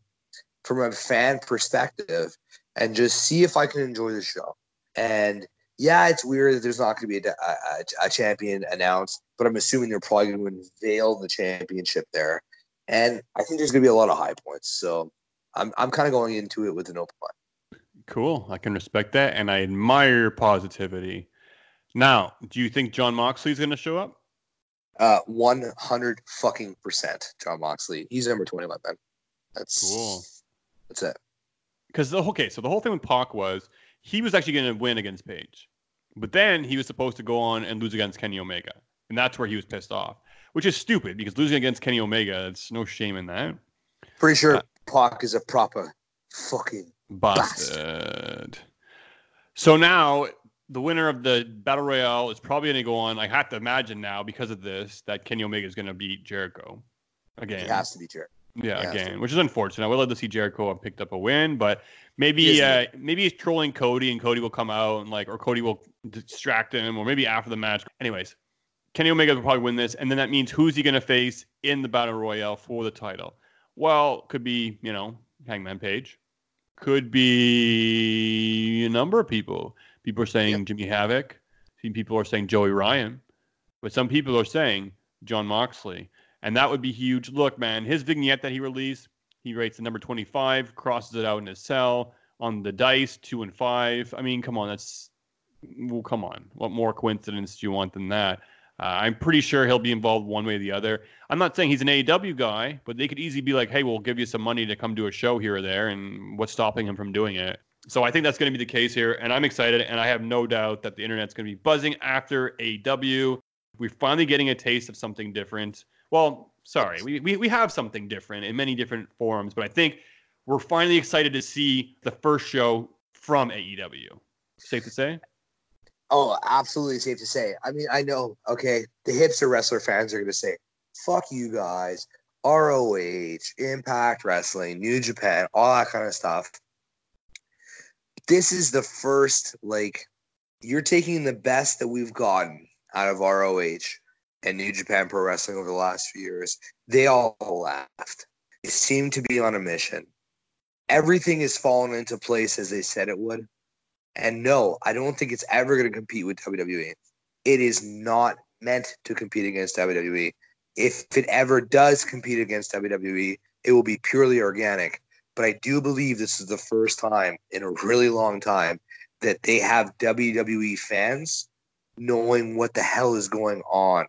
from a fan perspective and just see if I can enjoy the show. And yeah, it's weird that there's not going to be a, a, a champion announced, but I'm assuming they're probably going to unveil the championship there. And I think there's going to be a lot of high points. So I'm, I'm kind of going into it with an open mind. Cool. I can respect that, and I admire your positivity. Now, do you think Jon Moxley is going to show up? Uh, 100 fucking percent, Jon Moxley. He's number 21, man. That's Cool. That's it. Because the okay, so the whole thing with Pac was he was actually going to win against Page, but then he was supposed to go on and lose against Kenny Omega, and that's where he was pissed off, which is stupid because losing against Kenny Omega, it's no shame in that. Pretty sure Uh, Pac is a proper fucking. Bastard. So now the winner of the battle royale is probably going to go on. I have to imagine now because of this that Kenny Omega is going to beat Jericho He again. has to be Jericho. Yeah, again, which is unfortunate. I would love to see Jericho have picked up a win, but maybe uh, maybe he's trolling Cody, and Cody will come out and like, or Cody will distract him, or maybe after the match. Anyways, Kenny Omega will probably win this, and then that means who's he going to face in the battle royale for the title? Well, could be you know Hangman Page, could be a number of people. People are saying Yep. Jimmy Havoc. Some people are saying Joey Ryan, but some people are saying Jon Moxley. And that would be huge. Look, man, his vignette that he released, he rates the number 25, crosses it out in his cell on the dice, two and five. I mean, come on, that's well, come on. What more coincidence do you want than that? Uh, I'm pretty sure he'll be involved one way or the other. I'm not saying he's an AEW guy, but they could easily be like, hey, we'll give you some money to come do a show here or there, and what's stopping him from doing it? So I think that's going to be the case here, and I'm excited, and I have no doubt that the internet's going to be buzzing after AEW. We're finally getting a taste of something different. Well, sorry, we, we, we have something different in many different forms, but I think we're finally excited to see the first show from AEW. Safe to say? Oh, absolutely safe to say. I mean, I know, okay, the hipster wrestler fans are going to say, fuck you guys, ROH, Impact Wrestling, New Japan, all that kind of stuff. This is the first, like, you're taking the best that we've gotten out of ROH and New Japan Pro Wrestling over the last few years. They all left. They seem to be on a mission. Everything has fallen into place as they said it would. And no, I don't think it's ever going to compete with WWE. It is not meant to compete against WWE. If it ever does compete against WWE, it will be purely organic. But I do believe this is the first time in a really long time that they have WWE fans knowing what the hell is going on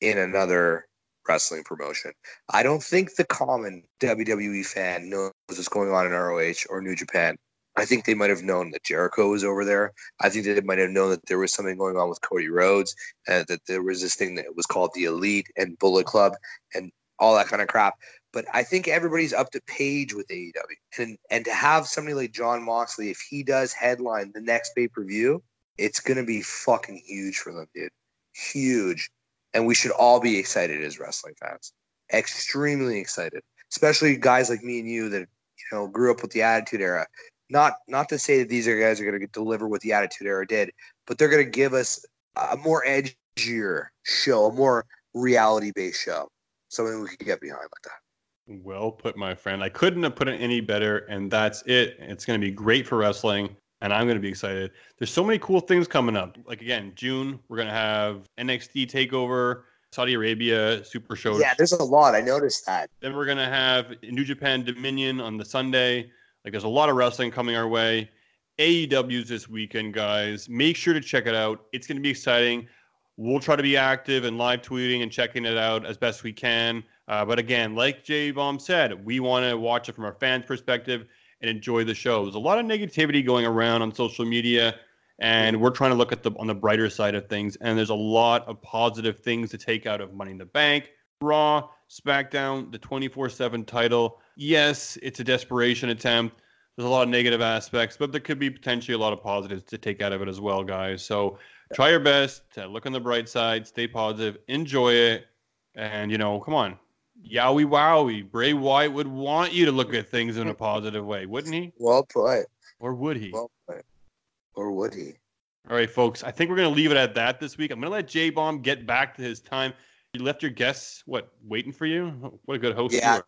in another wrestling promotion. I don't think the common WWE fan knows what's going on in ROH or New Japan. I think they might have known that Jericho was over there. I think they might have known that there was something going on with Cody Rhodes, and that there was this thing that was called the Elite and Bullet Club and all that kind of crap. But I think everybody's up to page with AEW, and and to have somebody like Jon Moxley, if he does headline the next pay per view, it's gonna be fucking huge for them, dude. Huge, and we should all be excited as wrestling fans, extremely excited, especially guys like me and you that you know grew up with the Attitude Era. Not not to say that these are guys are to deliver what the Attitude Era did, but they're to give us a more edgier show, a more reality based show, something we could get behind like that. Well put, my friend. I couldn't have put it any better, and that's it. It's going to be great for wrestling, and I'm going to be excited. There's so many cool things coming up. Like again, June, we're going to have NXT Takeover, Saudi Arabia Super Show. Yeah, there's a lot. I noticed that. Then we're going to have New Japan Dominion on the Sunday. Like there's a lot of wrestling coming our way. AEW's this weekend, guys. Make sure to check it out. It's going to be exciting. We'll try to be active and live tweeting and checking it out as best we can. Uh, but again, like Jay Bomb said, we want to watch it from our fans' perspective and enjoy the show. There's a lot of negativity going around on social media, and we're trying to look at the on the brighter side of things. And there's a lot of positive things to take out of Money in the Bank, Raw, SmackDown, the 24/7 title. Yes, it's a desperation attempt. There's a lot of negative aspects, but there could be potentially a lot of positives to take out of it as well, guys. So try your best to look on the bright side, stay positive, enjoy it, and you know, come on, yowie wowie. Bray Wyatt would want you to look at things in a positive way, wouldn't he? Well put. Or would he? Well put. Or would he? All right, folks. I think we're gonna leave it at that this week. I'm gonna let J Bomb get back to his time. You left your guests what waiting for you? What a good host Yeah. you are.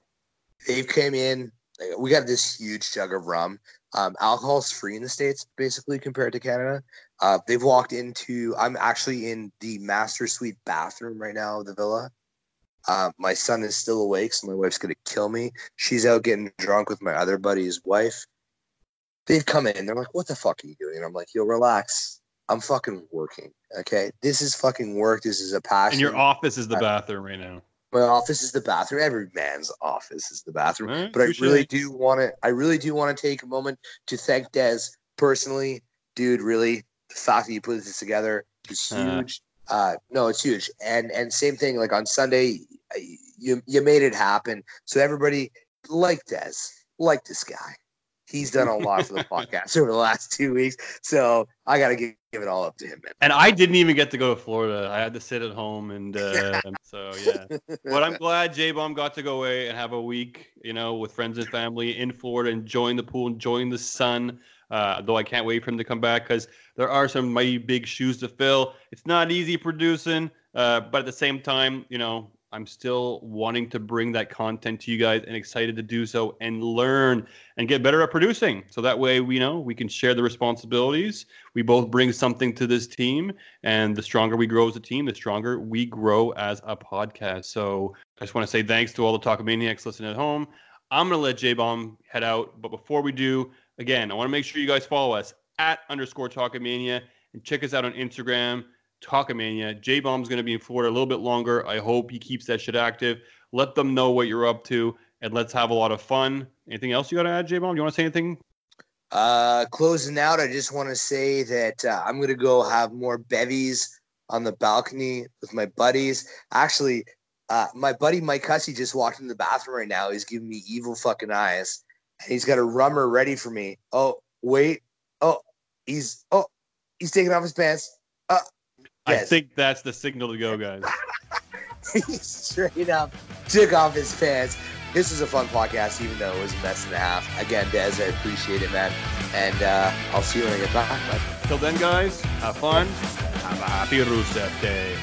Dave came in. We got this huge jug of rum. Um, alcohol's free in the states, basically compared to Canada. Uh, they've walked into. I'm actually in the master suite bathroom right now of the villa. Uh, my son is still awake, so my wife's gonna kill me. She's out getting drunk with my other buddy's wife. They've come in. They're like, "What the fuck are you doing?" And I'm like, "Yo, relax. I'm fucking working. Okay, this is fucking work. This is a passion." And your office is the bathroom right now. My office is the bathroom. Every man's office is the bathroom. Right, but I really do want to. I really do want to take a moment to thank Des personally, dude. Really, the fact that you put this together is Uh. huge. Uh, no, it's huge. And and same thing. Like on Sunday, you you made it happen. So everybody like Des, like this guy. he's done a lot for the podcast over the last two weeks. So I got to give, give it all up to him, man. And I didn't even get to go to Florida. I had to sit at home, and uh, so yeah. But I'm glad J Bomb got to go away and have a week, you know, with friends and family in Florida, enjoying the pool, enjoying the sun. Uh, though I can't wait for him to come back because there are some mighty big shoes to fill. It's not easy producing, uh, but at the same time, you know, I'm still wanting to bring that content to you guys and excited to do so and learn and get better at producing. So that way we know we can share the responsibilities. We both bring something to this team and the stronger we grow as a team, the stronger we grow as a podcast. So I just want to say thanks to all the Talk Maniacs listening at home. I'm going to let J Bomb head out. But before we do, again, I want to make sure you guys follow us at underscore Talkamania and check us out on Instagram Talkamania. J Bomb's going to be in Florida a little bit longer. I hope he keeps that shit active. Let them know what you're up to, and let's have a lot of fun. Anything else you got to add, J Bomb? You want to say anything? Uh, closing out, I just want to say that uh, I'm gonna go have more bevies on the balcony with my buddies. Actually, uh, my buddy Mike Hussey just walked in the bathroom right now. He's giving me evil fucking eyes, he's got a rummer ready for me. Oh wait, oh he's oh he's taking off his pants. Uh, I think that's the signal to go, guys. he straight up took off his pants. This was a fun podcast, even though it was a mess and a half. Again, Des, I appreciate it, man. And uh, I'll see you when I get back. Till then, guys, have fun. Have a happy Rusev Day.